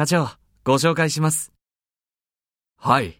課長、ご紹介します。はい。